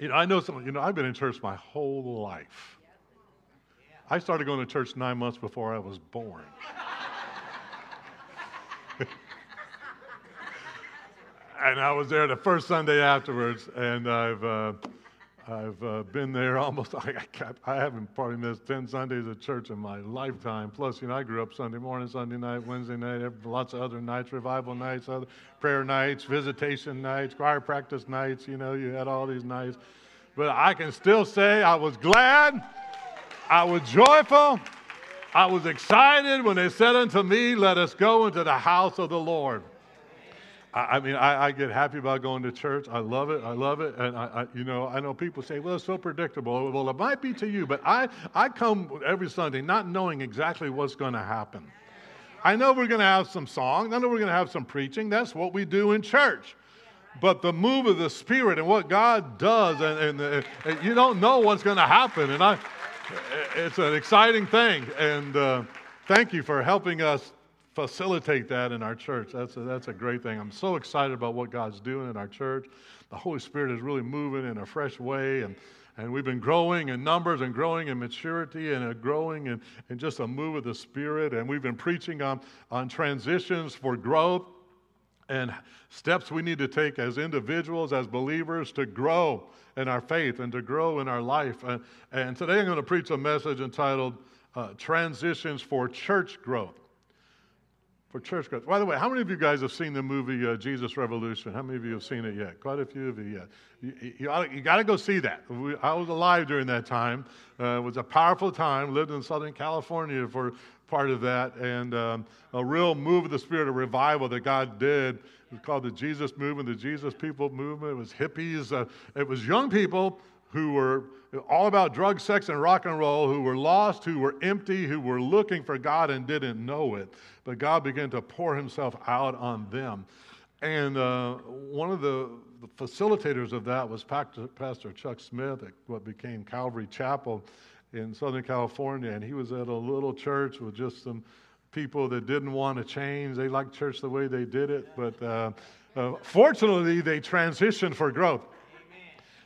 You know, I know some, you know, I've been in church my whole life. I started going to church nine months before I was born. and I was there the first Sunday afterwards, and I've uh, I've uh, been there almost. I, I, haven't probably missed ten Sundays at church in my lifetime. Plus, you know, I grew up Sunday morning, Sunday night, Wednesday night, lots of other nights, revival nights, other prayer nights, visitation nights, choir practice nights. You know, you had all these nights. But I can still say I was glad, I was joyful, I was excited when they said unto me, "Let us go into the house of the Lord." I, I mean, I, I, get happy about going to church. I love it. I love it. And I, I, you know, I know people say, "Well, it's so predictable." Well, it might be to you, but I, I come every Sunday not knowing exactly what's going to happen. I know we're going to have some songs. I know we're going to have some preaching. That's what we do in church. But the move of the Spirit and what God does, and, and, and you don't know what's going to happen. And I, it's an exciting thing. And uh, thank you for helping us facilitate that in our church. That's a, that's a great thing. I'm so excited about what God's doing in our church. The Holy Spirit is really moving in a fresh way, and, and we've been growing in numbers and growing in maturity and growing in, in just a move of the Spirit. And we've been preaching on, on transitions for growth and steps we need to take as individuals, as believers, to grow in our faith and to grow in our life. And, and today I'm going to preach a message entitled uh, Transitions for Church Growth for church growth. By the way, how many of you guys have seen the movie uh, Jesus Revolution? How many of you have seen it yet? Quite a few of you yet. You, you, you got to go see that. We, I was alive during that time. Uh, it was a powerful time. Lived in Southern California for part of that, and um, a real move of the spirit of revival that God did. It was called the Jesus Movement, the Jesus People Movement. It was hippies. Uh, it was young people who were all about drug, sex, and rock and roll, who were lost, who were empty, who were looking for God and didn't know it. But God began to pour Himself out on them. And uh, one of the, the, facilitators of that was Pastor, Chuck Smith at what became Calvary Chapel in Southern California. And he was at a little church with just some people that didn't want to change. They liked church the way they did it. But uh, uh, fortunately, they transitioned for growth.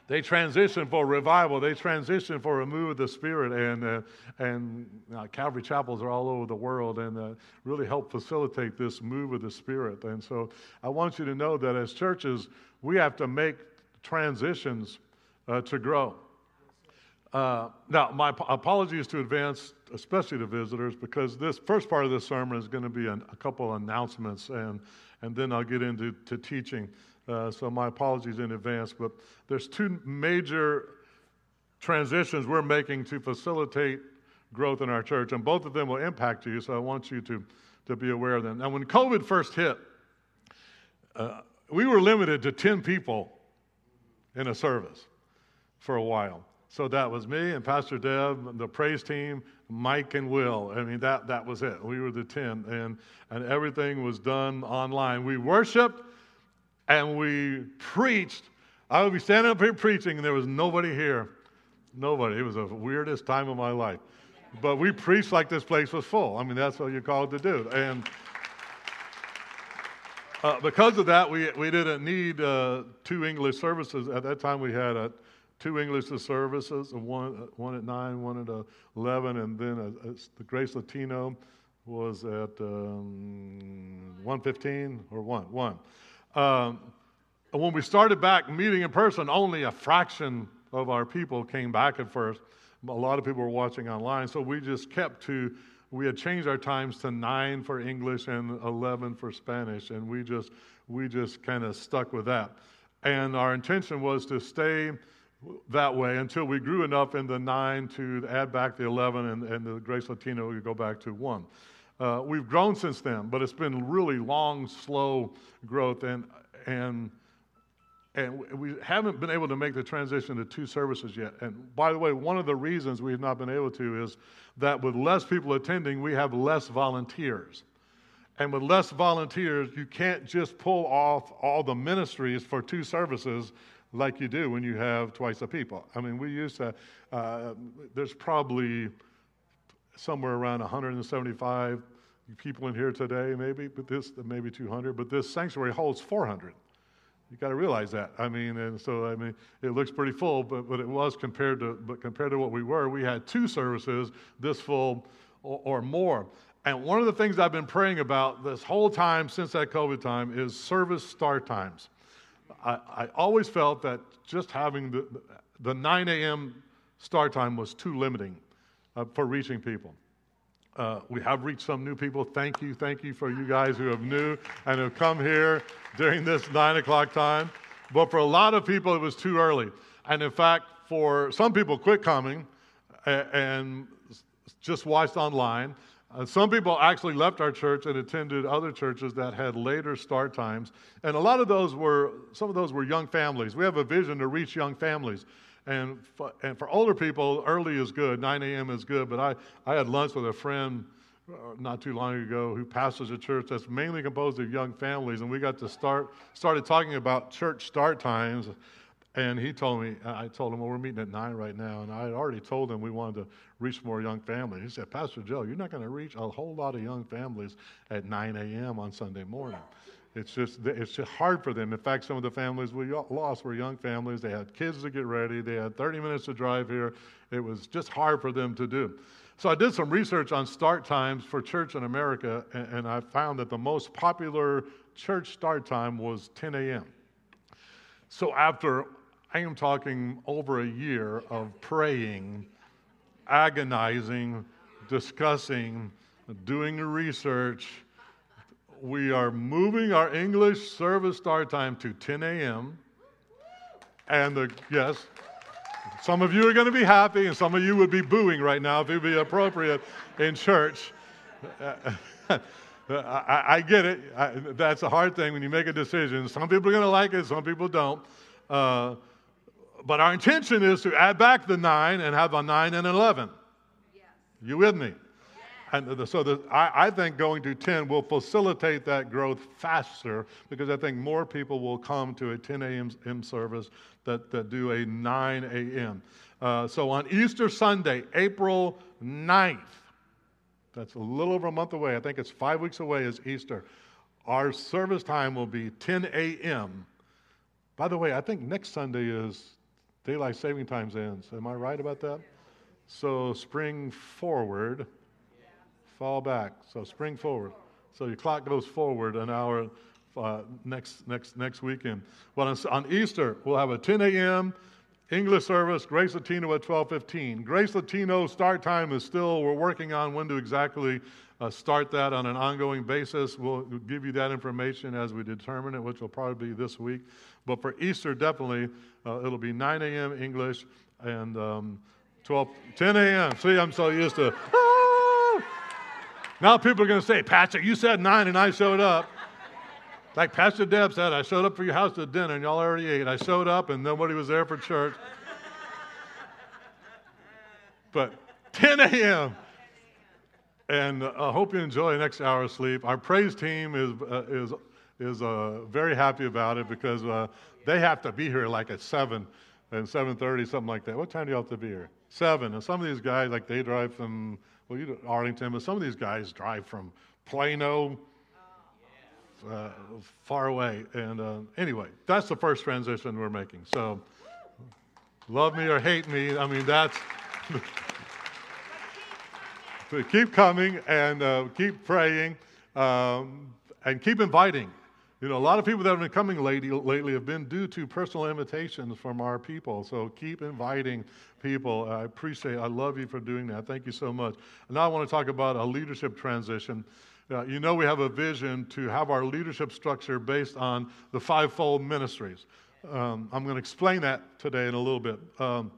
They transition for revival. They transition for a move of the Spirit. And, uh, and uh, Calvary chapels are all over the world and uh, really help facilitate this move of the Spirit. And so I want you to know that as churches, we have to make transitions uh, to grow. Uh, now, my apologies to advance, especially to visitors, because this first part of this sermon is going to be an, a couple of announcements, and, and then I'll get into to teaching. Uh, so my apologies in advance, but there's two major transitions we're making to facilitate growth in our church, and both of them will impact you. So I want you to to be aware of them. Now, when COVID first hit, uh, we were limited to 10 people in a service for a while. So that was me and Pastor Deb, the praise team, Mike and Will. I mean, that, that was it. We were the 10, and, and everything was done online. We worshiped and we preached. I would be standing up here preaching, and there was nobody here. Nobody. It was the weirdest time of my life. But we preached like this place was full. I mean, that's what you're called to do. And uh, because of that, we, we didn't need uh, two English services. At that time, we had uh, two English services, one, one at 9, one at 11, and then uh, the Grace Latino was at um, 115 or 1. 1. Um, when we started back meeting in person, only a fraction of our people came back at first. A lot of people were watching online, so we just kept to. We had changed our times to nine for English and eleven for Spanish, and we just we just kind of stuck with that. And our intention was to stay that way until we grew enough in the nine to add back the 11 and, and the Grace Latino would go back to one. Uh, we've grown since then, but it's been really long, slow growth, and and and we haven't been able to make the transition to two services yet. And by the way, one of the reasons we've not been able to is that with less people attending, we have less volunteers. And with less volunteers, you can't just pull off all the ministries for two services like you do when you have twice the people. I mean, we used to, uh, there's probably somewhere around 175 people in here today, maybe, but this maybe 200. But this sanctuary holds 400. You got to realize that. I mean, and so I mean, it looks pretty full, but but it was compared to but compared to what we were, we had two services this full or, or more. And one of the things I've been praying about this whole time since that COVID time is service start times. I, I always felt that just having the, the 9 a.m. start time was too limiting uh, for reaching people. Uh, we have reached some new people. Thank you, thank you for you guys who have new and have come here during this nine o'clock time. But for a lot of people, it was too early. And in fact, for some people, quit coming and just watched online. Uh, some people actually left our church and attended other churches that had later start times. And a lot of those were, some of those were young families. We have a vision to reach young families. And for, and for older people, early is good, 9 a.m. is good. But I, I had lunch with a friend uh, not too long ago who pastors a church that's mainly composed of young families, and we got to start started talking about church start times. And he told me, I told him, well, we're meeting at nine right now, and I had already told him we wanted to reach more young families. He said, Pastor Joe, you're not going to reach a whole lot of young families at 9 a.m. on Sunday morning. It's just, it's just hard for them. In fact, some of the families we lost were young families. They had kids to get ready. They had 30 minutes to drive here. It was just hard for them to do. So I did some research on start times for church in America, and, and I found that the most popular church start time was 10 a.m. So after I am talking over a year of praying, agonizing, discussing, doing research, we are moving our English service start time to 10 a.m. And the, yes, some of you are going to be happy, and some of you would be booing right now if it would be appropriate in church. I, I, get it. I, that's a hard thing when you make a decision. Some people are going to like it, some people don't. Uh, but our intention is to add back the nine and have a nine and 11. Yes. You with me? And so the, I, I, think going to 10 will facilitate that growth faster because I think more people will come to a 10 a.m. service that, that do a 9 a.m. Uh, so on Easter Sunday, April 9th, that's a little over a month away. I think it's five weeks away is Easter. Our service time will be 10 a.m. By the way, I think next Sunday is daylight saving times ends. Am I right about that? So spring forward fall back. So spring forward. So your clock goes forward an hour uh, next, next, next weekend. Well, on, on Easter, we'll have a 10 a.m. English service, Grace Latino at 12:15. Grace Latino start time is still we're working on when to exactly uh, start that on an ongoing basis. We'll give you that information as we determine it, which will probably be this week. But for Easter, definitely uh, it'll be 9 a.m. English and um, 12 10 a.m. See, I'm so used to. Now people are going to say, Pastor, you said nine and I showed up. Like Pastor Deb said, I showed up for your house to dinner and y'all already ate. I showed up and nobody was there for church. But 10 a.m. And uh, I hope you enjoy the next hour of sleep. Our praise team is, uh, is, is uh, very happy about it because uh, they have to be here like at 7 and 7.30, something like that. What time do you have to be here? 7. And some of these guys, like they drive from well, you know, Arlington, but some of these guys drive from Plano, uh, far away. And uh, anyway, that's the first transition we're making. So, love me or hate me, I mean, that's. keep coming and uh, keep praying um, and keep inviting. You know, a lot of people that have been coming lately, lately have been due to personal invitations from our people. So keep inviting people. I appreciate I love you for doing that. Thank you so much. And now I want to talk about a leadership transition. Uh, you know, we have a vision to have our leadership structure based on the fivefold ministries. Um, I'm going to explain that today in a little bit. Um,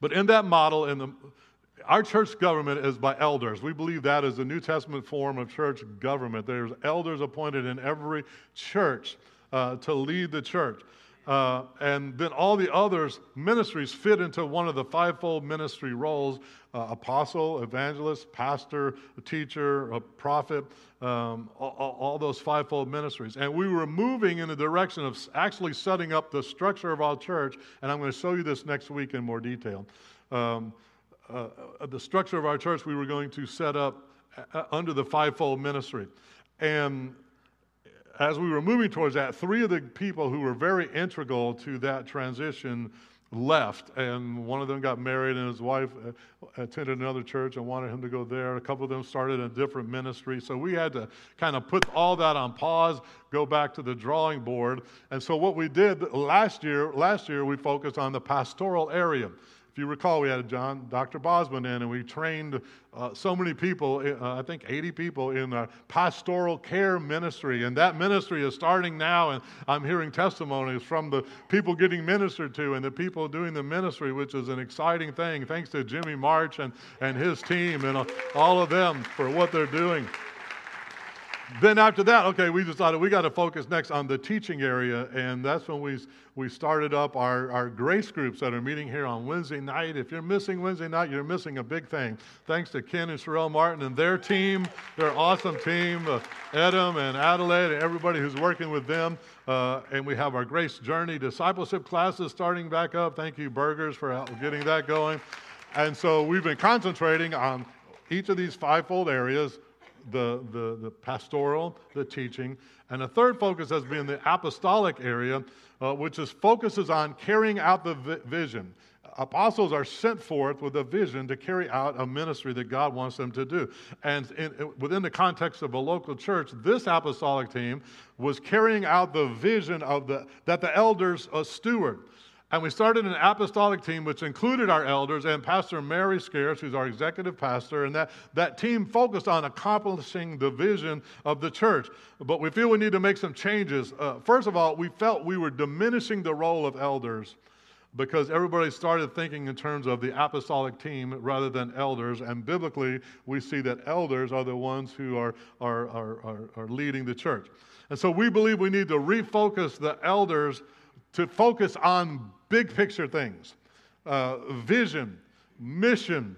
but in that model, in the our church government is by elders. We believe that is the New Testament form of church government. There's elders appointed in every church uh, to lead the church. Uh, and then all the others ministries fit into one of the fivefold ministry roles uh, apostle, evangelist, pastor, teacher, prophet, um, all, all, those fivefold ministries. And we were moving in the direction of actually setting up the structure of our church. And I'm going to show you this next week in more detail. Um, uh, uh, the structure of our church we were going to set up uh, under the fivefold ministry. And as we were moving towards that, three of the people who were very integral to that transition left, and one of them got married, and his wife uh, attended another church and wanted him to go there. A couple of them started a different ministry. So we had to kind of put all that on pause, go back to the drawing board. And so what we did last year, last year we focused on the pastoral area. If you recall, we had John, Dr. Bosman in, and we trained uh, so many people, uh, I think 80 people, in a pastoral care ministry. And that ministry is starting now, and I'm hearing testimonies from the people getting ministered to and the people doing the ministry, which is an exciting thing. Thanks to Jimmy March and, and his team and all of them for what they're doing then after that, okay, we decided we got to focus next on the teaching area, and that's when we we started up our, our grace groups that are meeting here on Wednesday night. If you're missing Wednesday night, you're missing a big thing. Thanks to Ken and Sherelle Martin and their team, their awesome team, uh, Adam and Adelaide, and everybody who's working with them. Uh, and we have our Grace Journey discipleship classes starting back up. Thank you, Burgers, for getting that going. And so we've been concentrating on each of these fivefold areas the, the, the pastoral, the teaching. And a third focus has been the apostolic area, uh, which is focuses on carrying out the vi- vision. Apostles are sent forth with a vision to carry out a ministry that God wants them to do. And in, within the context of a local church, this apostolic team was carrying out the vision of the, that the elders uh, steward. And we started an apostolic team, which included our elders and Pastor Mary Scarce, who's our executive pastor. And that, that team focused on accomplishing the vision of the church. But we feel we need to make some changes. Uh, first of all, we felt we were diminishing the role of elders because everybody started thinking in terms of the apostolic team rather than elders. And biblically, we see that elders are the ones who are, are, are, are, are leading the church. And so we believe we need to refocus the elders to focus on big picture things uh, vision, mission,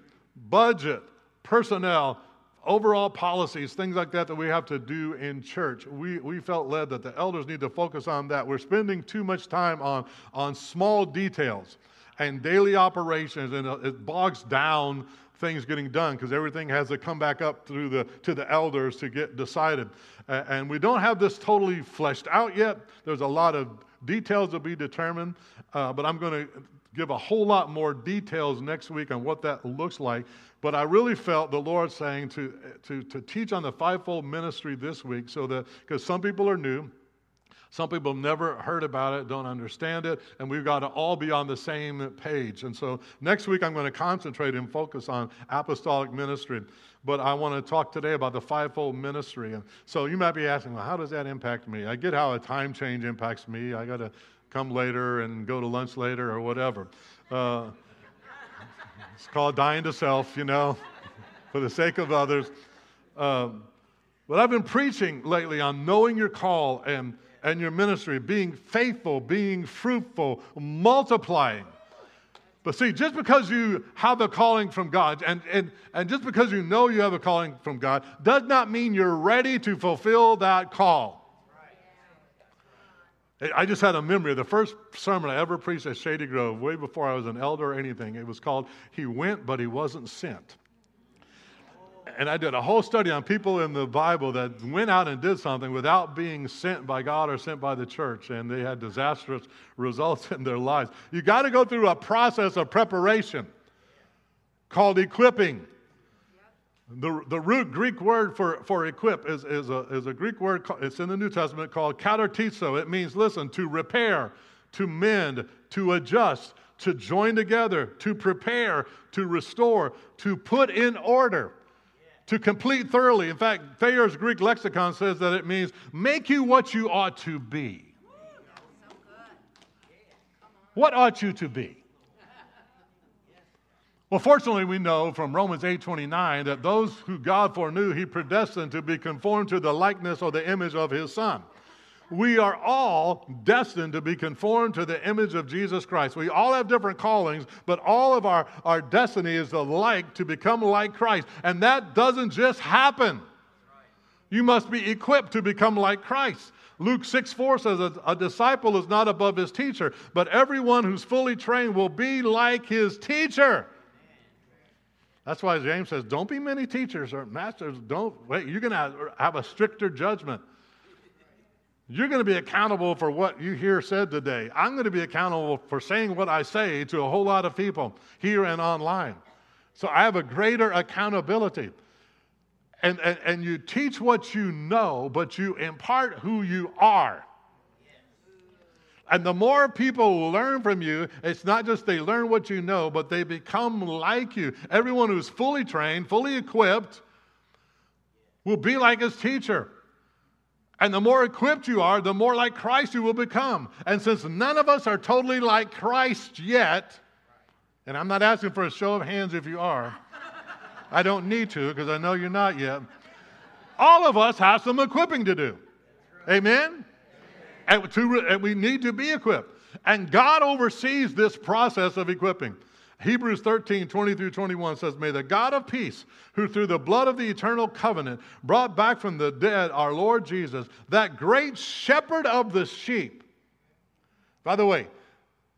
budget, personnel, overall policies, things like that that we have to do in church. We, we felt led that the elders need to focus on that. We're spending too much time on, on small details and daily operations, and it bogs down things getting done because everything has to come back up through the to the elders to get decided and we don't have this totally fleshed out yet there's a lot of Details to be determined, uh, but I'm going to give a whole lot more details next week on what that looks like. But I really felt the Lord saying to, to, to teach on the fivefold ministry this week so that, because some people are new, some people never heard about it, don't understand it, and we've got to all be on the same page. And so next week, I'm going to concentrate and focus on apostolic ministry. But I want to talk today about the fivefold ministry. And so you might be asking, well, how does that impact me? I get how a time change impacts me. I got to come later and go to lunch later or whatever. Uh, it's called dying to self, you know, for the sake of others. Um, but I've been preaching lately on knowing your call and and your ministry, being faithful, being fruitful, multiplying. But see, just because you have a calling from God, and, and, and just because you know you have a calling from God, does not mean you're ready to fulfill that call. I just had a memory of the first sermon I ever preached at Shady Grove, way before I was an elder or anything. It was called He Went, But He Wasn't Sent and I did a whole study on people in the Bible that went out and did something without being sent by God or sent by the church, and they had disastrous results in their lives. You got to go through a process of preparation called equipping. The, the root Greek word for, for equip is, is, a, is a Greek word, it's in the New Testament called katartizo. It means, listen, to repair, to mend, to adjust, to join together, to prepare, to restore, to put in order to complete thoroughly. In fact, Thayer's Greek lexicon says that it means make you what you ought to be. What ought you to be? Well, fortunately, we know from Romans 8:29 that those who God foreknew, he predestined to be conformed to the likeness or the image of his son we are all destined to be conformed to the image of Jesus Christ. We all have different callings, but all of our, our destiny is to like to become like Christ. And that doesn't just happen. You must be equipped to become like Christ. Luke 6 4 says, a, a disciple is not above his teacher, but everyone who's fully trained will be like his teacher. That's why James says, don't be many teachers or masters. Don't, wait, you're going to have a stricter judgment. You're going to be accountable for what you hear said today. I'm going to be accountable for saying what I say to a whole lot of people here and online. So I have a greater accountability. And, and, and you teach what you know, but you impart who you are. And the more people learn from you, it's not just they learn what you know, but they become like you. Everyone who's fully trained, fully equipped, will be like his teacher. And the more equipped you are, the more like Christ you will become. And since none of us are totally like Christ yet, and I'm not asking for a show of hands if you are, I don't need to because I know you're not yet. All of us have some equipping to do. Amen? And, to, and we need to be equipped. And God oversees this process of equipping. Hebrews 13, 20 through 21 says, May the God of peace, who through the blood of the eternal covenant brought back from the dead our Lord Jesus, that great shepherd of the sheep. By the way,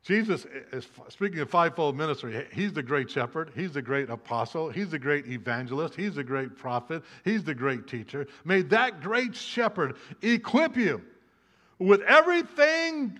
Jesus is speaking of fivefold ministry. He's the great shepherd. He's the great apostle. He's the great evangelist. He's the great prophet. He's the great teacher. May that great shepherd equip you with everything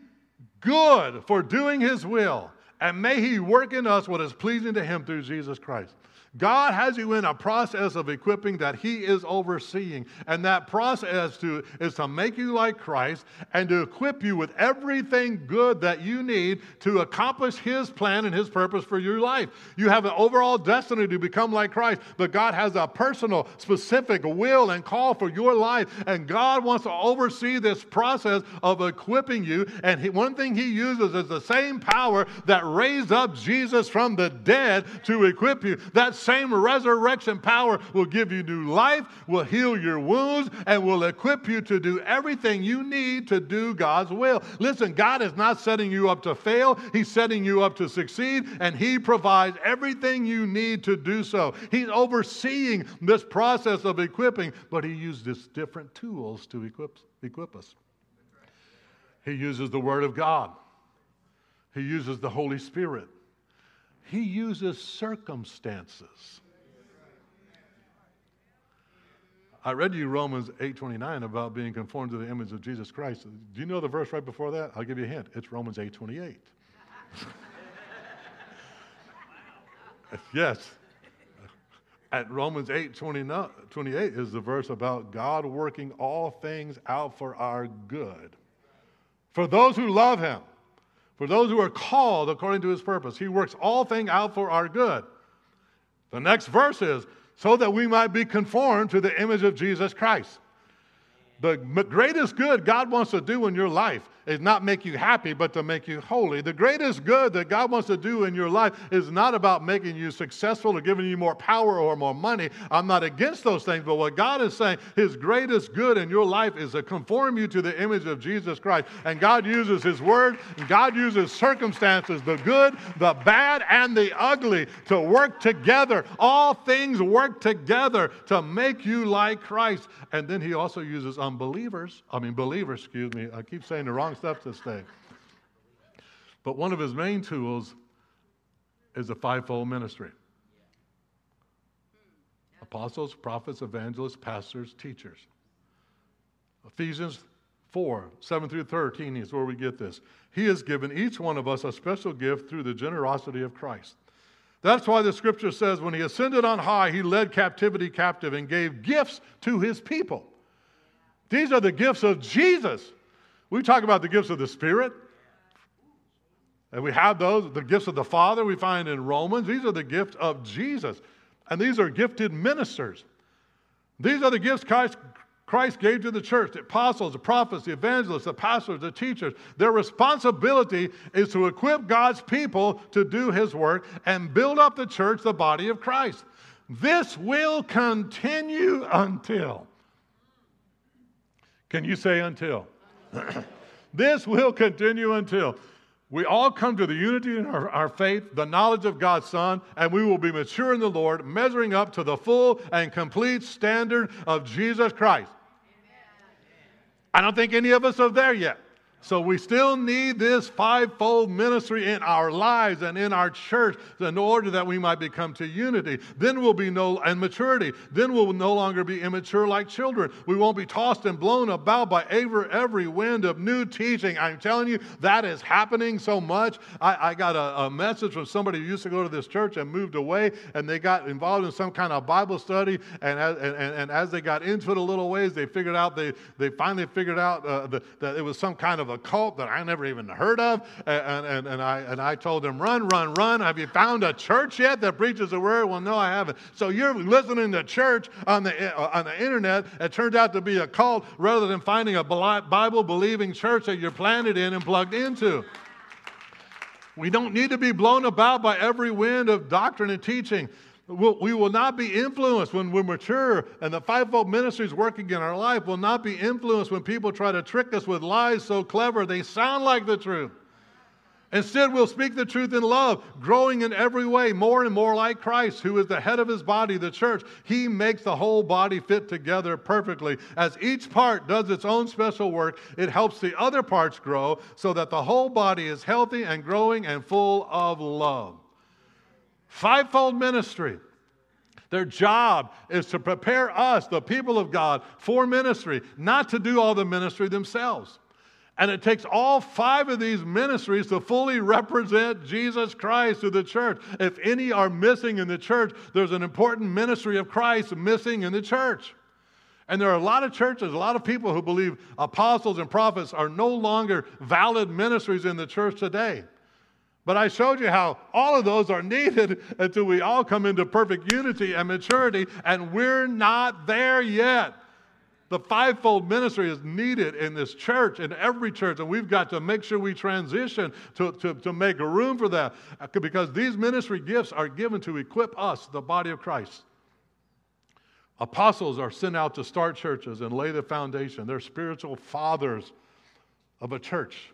good for doing his will and may He work in us what is pleasing to Him through Jesus Christ. God has you in a process of equipping that He is overseeing. And that process to, is to make you like Christ and to equip you with everything good that you need to accomplish His plan and His purpose for your life. You have an overall destiny to become like Christ, but God has a personal, specific will and call for your life. And God wants to oversee this process of equipping you. And he, one thing He uses is the same power that raised up Jesus from the dead to equip you. That's same resurrection power will give you new life, will heal your wounds, and will equip you to do everything you need to do God's will. Listen, God is not setting you up to fail, He's setting you up to succeed, and He provides everything you need to do so. He's overseeing this process of equipping, but He uses different tools to equip, equip us. He uses the Word of God. He uses the Holy Spirit. He uses circumstances. I read you Romans 8:29 about being conformed to the image of Jesus Christ. Do you know the verse right before that? I'll give you a hint. It's Romans 8:28. yes. At Romans 8 28 is the verse about God working all things out for our good. For those who love him, for those who are called according to his purpose. He works all things out for our good. The next verse is, so that we might be conformed to the image of Jesus Christ. The greatest good God wants to do in your life is not make you happy, but to make you holy. The greatest good that God wants to do in your life is not about making you successful or giving you more power or more money. I'm not against those things, but what God is saying, His greatest good in your life is to conform you to the image of Jesus Christ. And God uses His word, and God uses circumstances, the good, the bad, and the ugly, to work together. All things work together to make you like Christ. And then He also uses unbelievers, I mean, believers, excuse me. I keep saying the wrong stuff this day. But one of his main tools is the fivefold ministry apostles, prophets, evangelists, pastors, teachers. Ephesians 4 7 through 13 is where we get this. He has given each one of us a special gift through the generosity of Christ. That's why the scripture says when he ascended on high, he led captivity captive and gave gifts to his people. These are the gifts of Jesus. We talk about the gifts of the Spirit. And we have those, the gifts of the Father we find in Romans. These are the gifts of Jesus. And these are gifted ministers. These are the gifts Christ, Christ gave to the church the apostles, the prophets, the evangelists, the pastors, the teachers. Their responsibility is to equip God's people to do his work and build up the church, the body of Christ. This will continue until. Can you say until? this will continue until we all come to the unity in our, our, faith, the knowledge of God's Son, and we will be mature in the Lord, measuring up to the full and complete standard of Jesus Christ. Amen. I don't think any of us are there yet. So we still need this fivefold ministry in our lives and in our church in order that we might become to unity. Then we'll be no and maturity. Then we'll no longer be immature like children. We won't be tossed and blown about by every, every wind of new teaching. I'm telling you, that is happening so much. I, I got a, a message from somebody who used to go to this church and moved away, and they got involved in some kind of Bible study. And as, and, and as they got into it a little ways, they figured out they they finally figured out uh, the, that it was some kind of a cult that I never even heard of. And, and, and, I, and I told them, run, run, run. Have you found a church yet that preaches the word? Well, no, I haven't. So you're listening to church on the, uh, on the internet. It turns out to be a cult rather than finding a Bible believing church that you're planted in and plugged into. We don't need to be blown about by every wind of doctrine and teaching we will not be influenced when we're mature and the fivefold ministry is working in our life will not be influenced when people try to trick us with lies so clever they sound like the truth. Instead we'll speak the truth in love growing in every way more and more like christ who is the head of his body the church. He makes the whole body fit together perfectly. As each part does its own special work it helps the other parts grow so that the whole body is healthy and growing and full of love Fivefold ministry. Their job is to prepare us, the people of God, for ministry, not to do all the ministry themselves. And it takes all five of these ministries to fully represent Jesus Christ to the church. If any are missing in the church, there's an important ministry of Christ missing in the church. And there are a lot of churches, a lot of people who believe apostles and prophets are no longer valid ministries in the church today. But I showed you how all of those are needed until we all come into perfect unity and maturity, and we're not there yet. The fivefold ministry is needed in this church, in every church, and we've got to make sure we transition to, to, to make room for that uh, because these ministry gifts are given to equip us, the body of Christ. Apostles are sent out to start churches and lay the foundation. They're spiritual fathers of a church.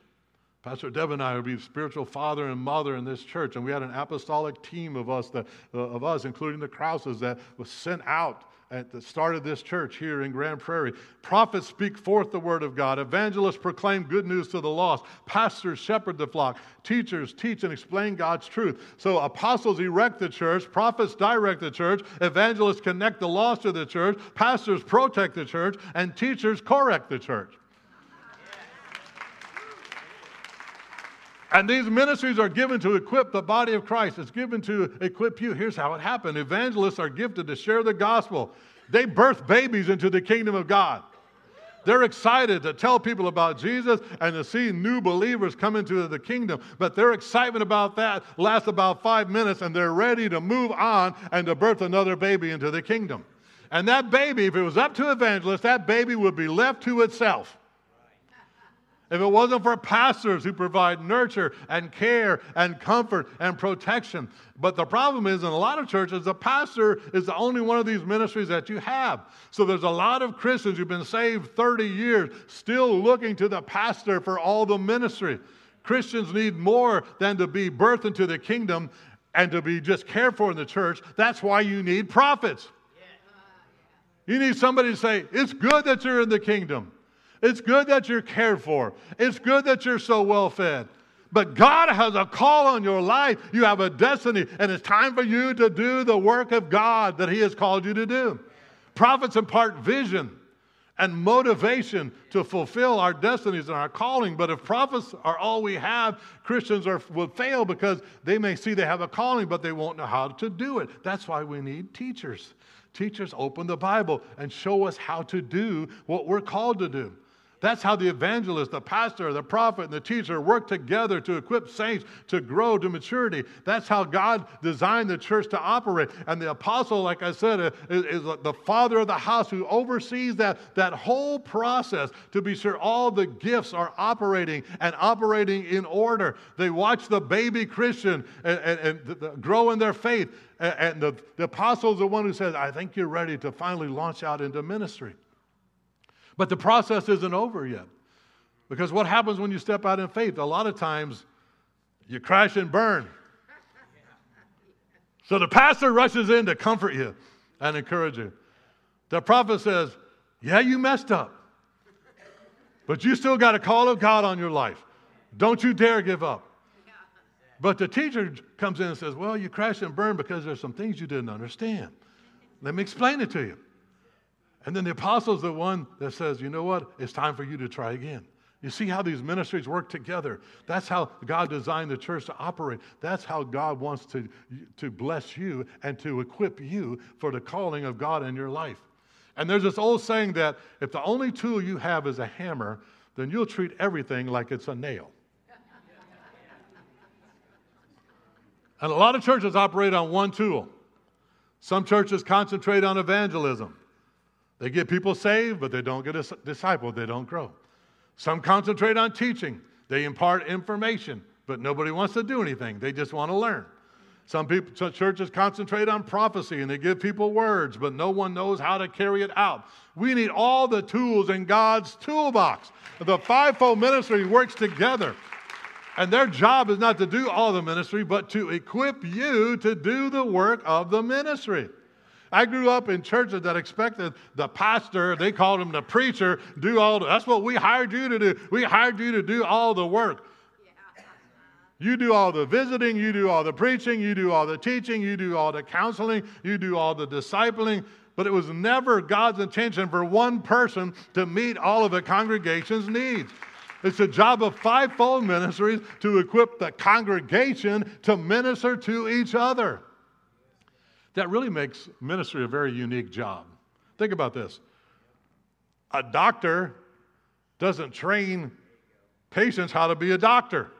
Pastor Deb and I would be spiritual father and mother in this church, and we had an apostolic team of us, that, uh, of us, including the Krauses, that was sent out at the start of this church here in Grand Prairie. Prophets speak forth the word of God. Evangelists proclaim good news to the lost. Pastors shepherd the flock. Teachers teach and explain God's truth. So apostles erect the church. Prophets direct the church. Evangelists connect the lost to the church. Pastors protect the church. And teachers correct the church. And these ministries are given to equip the body of Christ. It's given to equip you. Here's how it happened evangelists are gifted to share the gospel, they birth babies into the kingdom of God. They're excited to tell people about Jesus and to see new believers come into the kingdom. But their excitement about that lasts about five minutes and they're ready to move on and to birth another baby into the kingdom. And that baby, if it was up to evangelists, that baby would be left to itself. If it wasn't for pastors who provide nurture and care and comfort and protection. But the problem is, in a lot of churches, the pastor is the only one of these ministries that you have. So there's a lot of Christians who've been saved 30 years still looking to the pastor for all the ministry. Christians need more than to be birthed into the kingdom and to be just cared for in the church. That's why you need prophets. You need somebody to say, It's good that you're in the kingdom. It's good that you're cared for. It's good that you're so well fed. But God has a call on your life. You have a destiny, and it's time for you to do the work of God that He has called you to do. Prophets impart vision and motivation to fulfill our destinies and our calling. But if prophets are all we have, Christians are, will fail because they may see they have a calling, but they won't know how to do it. That's why we need teachers. Teachers open the Bible and show us how to do what we're called to do. That's how the evangelist, the pastor, the prophet, and the teacher work together to equip saints to grow to maturity. That's how God designed the church to operate. And the apostle, like I said, is, is the father of the house who oversees that, that whole process to be sure all the gifts are operating and operating in order. They watch the baby Christian and, and, and grow in their faith. And, and the, the apostle is the one who says, I think you're ready to finally launch out into ministry. But the process isn't over yet. Because what happens when you step out in faith? A lot of times you crash and burn. So the pastor rushes in to comfort you and encourage you. The prophet says, Yeah, you messed up. But you still got a call of God on your life. Don't you dare give up. But the teacher comes in and says, Well, you crashed and burned because there's some things you didn't understand. Let me explain it to you. And then the apostle's the one that says, You know what? It's time for you to try again. You see how these ministries work together. That's how God designed the church to operate. That's how God wants to, to bless you and to equip you for the calling of God in your life. And there's this old saying that if the only tool you have is a hammer, then you'll treat everything like it's a nail. And a lot of churches operate on one tool. Some churches concentrate on evangelism. They get people saved, but they don't get a disciple. they don't grow. Some concentrate on teaching. They impart information, but nobody wants to do anything. They just want to learn. Some people, some churches concentrate on prophecy and they give people words, but no one knows how to carry it out. We need all the tools in God's toolbox. The fivefold ministry works together. And their job is not to do all the ministry, but to equip you to do the work of the ministry. I grew up in churches that expected the pastor, they called him the preacher, do all the, that's what we hired you to do. We hired you to do all the work. You do all the visiting, you do all the preaching, you do all the teaching, you do all the counseling, you do all the discipling. But it was never God's intention for one person to meet all of the congregation's needs. It's the job of fivefold ministries to equip the congregation to minister to each other. That really makes ministry a very unique job. Think about this a doctor doesn't train patients how to be a doctor.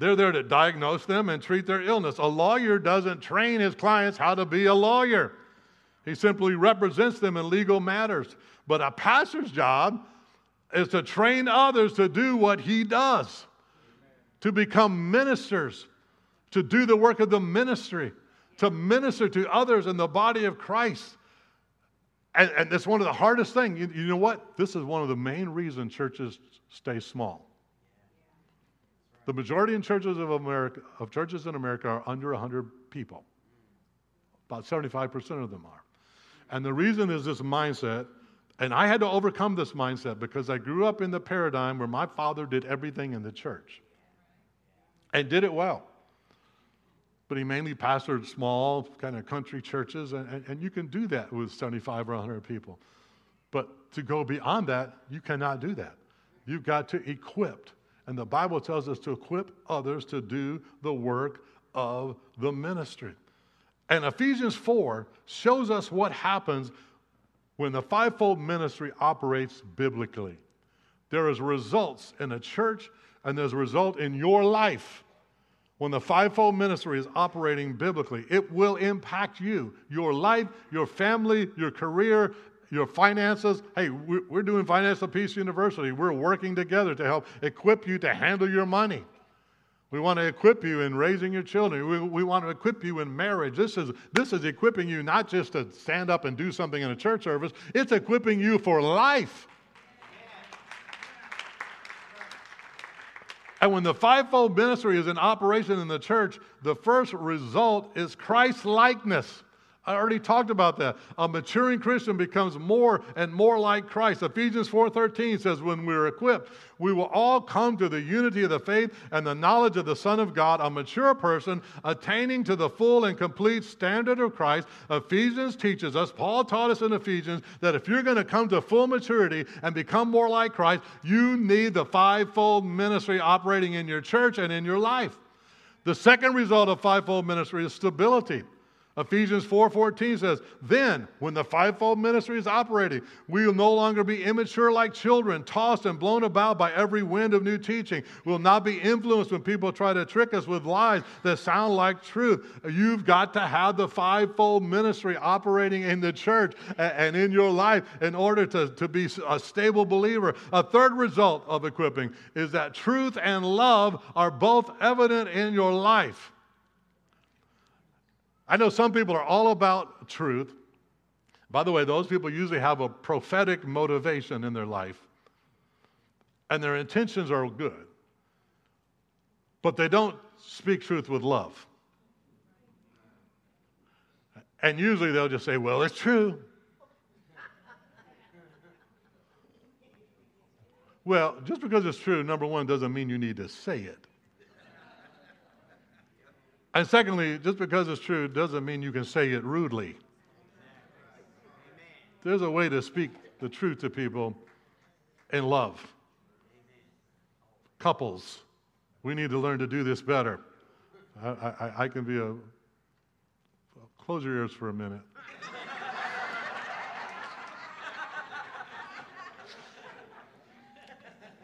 They're there to diagnose them and treat their illness. A lawyer doesn't train his clients how to be a lawyer. He simply represents them in legal matters. But a pastor's job is to train others to do what he does, to become ministers, to do the work of the ministry, to minister to others in the body of Christ. And, and that's one of the hardest things. You, you know what? This is one of the main reasons churches stay small. The majority in churches of America, of churches in America are under 100 people. About 75% of them are. And the reason is this mindset and I had to overcome this mindset because I grew up in the paradigm where my father did everything in the church and did it well. But he mainly pastored small, kind of country churches, and, and, you can do that with 75 or 100 people. But to go beyond that, you cannot do that. You've got to equip. And the Bible tells us to equip others to do the work of the ministry. And Ephesians 4 shows us what happens when the fivefold ministry operates biblically, there is results in a church and there's a result in your life. When the fivefold ministry is operating biblically, it will impact you, your life, your family, your career, your finances. Hey, we're doing Financial Peace University. We're working together to help equip you to handle your money. We want to equip you in raising your children. We, we want to equip you in marriage. This is, this is equipping you not just to stand up and do something in a church service, it's equipping you for life. And when the fivefold ministry is in operation in the church, the first result is Christ likeness. I already talked about that. A maturing Christian becomes more and more like Christ. Ephesians 4:13 says when we're equipped, we will all come to the unity of the faith and the knowledge of the Son of God, a mature person attaining to the full and complete standard of Christ. Ephesians teaches us, Paul taught us in Ephesians that if you're going to come to full maturity and become more like Christ, you need the fivefold ministry operating in your church and in your life. The second result of fivefold ministry is stability. Ephesians 4:14 says, "Then, when the fivefold ministry is operating, we will no longer be immature like children, tossed and blown about by every wind of new teaching. We will not be influenced when people try to trick us with lies that sound like truth. You've got to have the fivefold ministry operating in the church and in your life in order to, to be a stable believer. A third result of equipping is that truth and love are both evident in your life. I know some people are all about truth. By the way, those people usually have a prophetic motivation in their life, and their intentions are good, but they don't speak truth with love. And usually they'll just say, Well, it's true. Well, just because it's true, number one, doesn't mean you need to say it. And secondly, just because it's true doesn't mean you can say it rudely. There's a way to speak the truth to people in love. Couples, we need to learn to do this better. I, I, I can be a. Close your ears for a minute.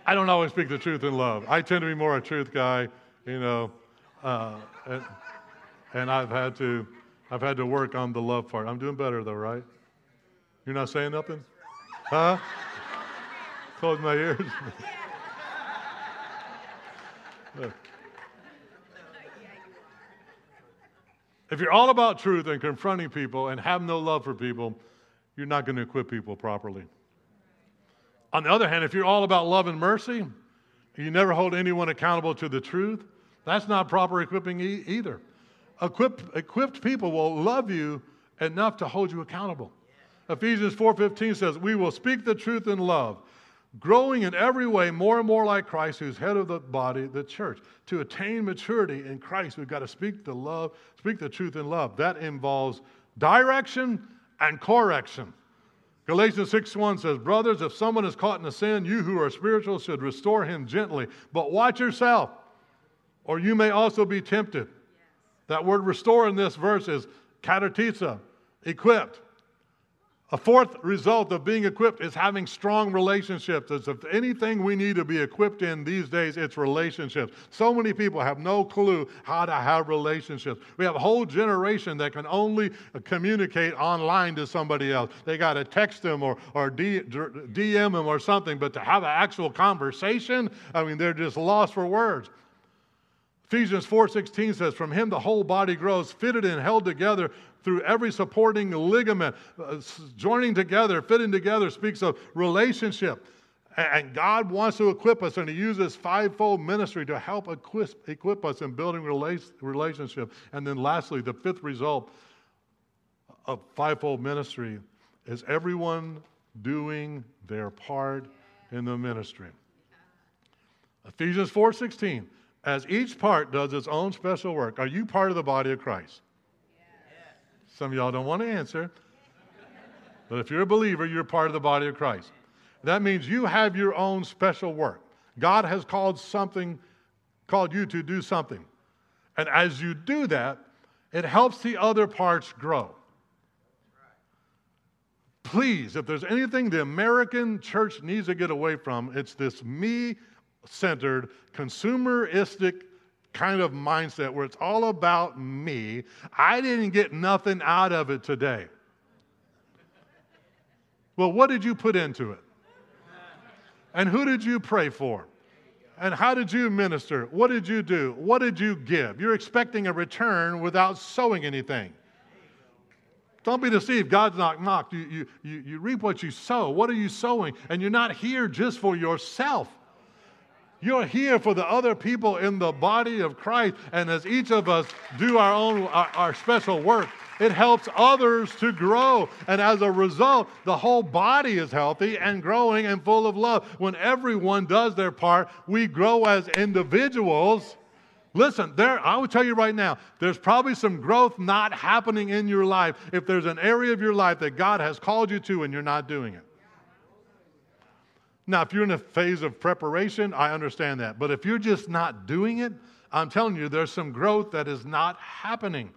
I don't always speak the truth in love. I tend to be more a truth guy, you know, uh, and, and I've had to, I've had to work on the love part. I'm doing better though, right? You're not saying nothing, huh? Close my ears. if you're all about truth and confronting people and have no love for people, you're not going to equip people properly. On the other hand, if you're all about love and mercy, you never hold anyone accountable to the truth, that's not proper equipping e- either. Equipped, equipped people will love you enough to hold you accountable. Ephesians 4:15 says, "We will speak the truth in love, growing in every way more and more like Christ, who's head of the body, the church. To attain maturity in Christ, we've got to speak the love, speak the truth in love. That involves direction and correction. Galatians 6 1 says, Brothers, if someone is caught in a sin, you who are spiritual should restore him gently. But watch yourself, or you may also be tempted. That word restore in this verse is katartizo, equipped. A fourth result of being equipped is having strong relationships. As if anything we need to be equipped in these days, it's relationships. So many people have no clue how to have relationships. We have a whole generation that can only communicate online to somebody else. They got to text them or, or DM them or something, but to have an actual conversation, I mean, they're just lost for words. Ephesians 4:16 says from him the whole body grows fitted and held together through every supporting ligament. Uh, joining together fitting together speaks of relationship. And God wants to equip us and he uses fivefold ministry to help equip, equip us in building relationship. And then lastly the fifth result of fivefold ministry is everyone doing their part in the ministry. Ephesians 4:16 as each part does its own special work. Are you part of the body of Christ? Yes. Some of y'all don't want to answer. But if you're a believer, you're part of the body of Christ. That means you have your own special work. God has called something, called you to do something. And as you do that, it helps the other parts grow. Please, if there's anything the American church needs to get away from, it's this me centered, consumeristic kind of mindset where it's all about me. I didn't get nothing out of it today. Well, what did you put into it? And who did you pray for? And how did you minister? What did you do? What did you give? You're expecting a return without sowing anything. Don't be deceived. God's not mocked. You, you, you, you reap what you sow. What are you sowing? And you're not here just for yourself. You're here for the other people in the body of Christ. And as each of us do our own, our, our, special work, it helps others to grow. And as a result, the whole body is healthy and growing and full of love. When everyone does their part, we grow as individuals. Listen, there, I will tell you right now, there's probably some growth not happening in your life if there's an area of your life that God has called you to and you're not doing it. Now, if you're in a phase of preparation, I understand that. But if you're just not doing it, I'm telling you, there's some growth that is not happening.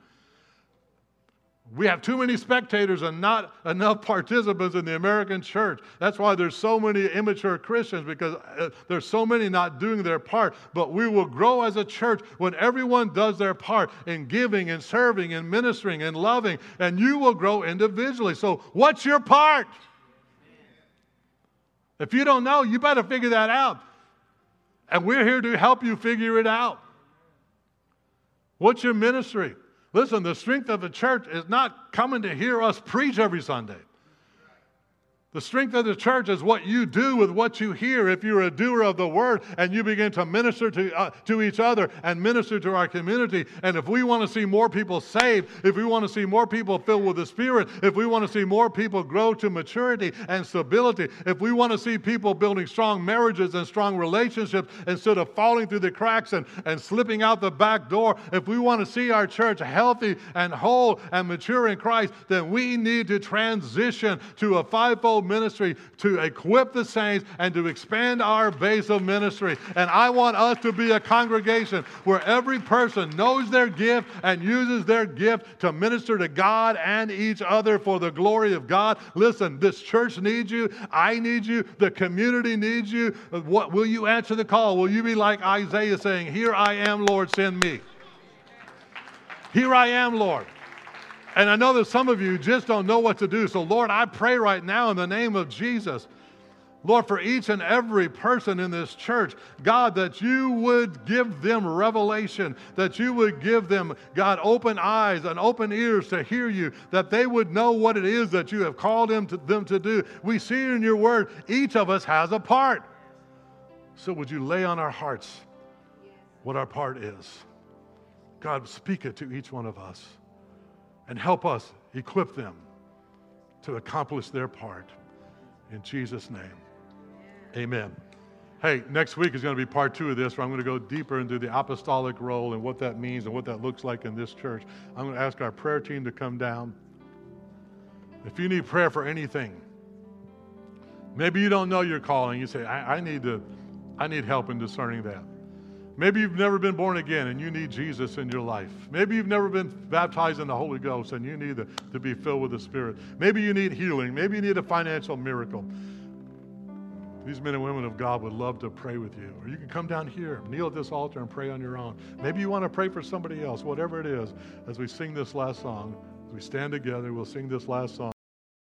We have too many spectators and not enough participants in the American church. That's why there's so many immature Christians because uh, there's so many not doing their part. But we will grow as a church when everyone does their part in giving and serving and ministering and loving, and you will grow individually. So, what's your part? If you don't know, you better figure that out. And we're here to help you figure it out. What's your ministry? Listen, the strength of the church is not coming to hear us preach every Sunday. The strength of the church is what you do with what you hear. If you're a doer of the word and you begin to minister to, uh, to each other and minister to our community, and if we want to see more people saved, if we want to see more people filled with the Spirit, if we want to see more people grow to maturity and stability, if we want to see people building strong marriages and strong relationships instead of falling through the cracks and, and slipping out the back door, if we want to see our church healthy and whole and mature in Christ, then we need to transition to a fivefold ministry to equip the saints and to expand our base of ministry. And I want us to be a congregation where every person knows their gift and uses their gift to minister to God and each other for the glory of God. Listen, this church needs you. I need you. The community needs you. What will you answer the call? Will you be like Isaiah saying, "Here I am, Lord, send me." Here I am, Lord. And I know that some of you just don't know what to do. So, Lord, I pray right now in the name of Jesus. Lord, for each and every person in this church, God, that you would give them revelation, that you would give them, God, open eyes and open ears to hear you, that they would know what it is that you have called them to, them to do. We see in your word, each of us has a part. So, would you lay on our hearts what our part is? God, speak it to each one of us and help us equip them to accomplish their part. In Jesus' name, amen. Hey, next week is going to be part two of this, where I'm going to go deeper into the apostolic role and what that means and what that looks like in this church. I'm going to ask our prayer team to come down. If you need prayer for anything, maybe you don't know your calling. You say, I, I need to, I need help in discerning that. Maybe you've never been born again and you need Jesus in your life. Maybe you've never been baptized in the Holy Ghost and you need to, to be filled with the Spirit. Maybe you need healing. Maybe you need a financial miracle. These men and women of God would love to pray with you. Or you can come down here, kneel at this altar, and pray on your own. Maybe you want to pray for somebody else, whatever it is, as we sing this last song. As we stand together, we'll sing this last song.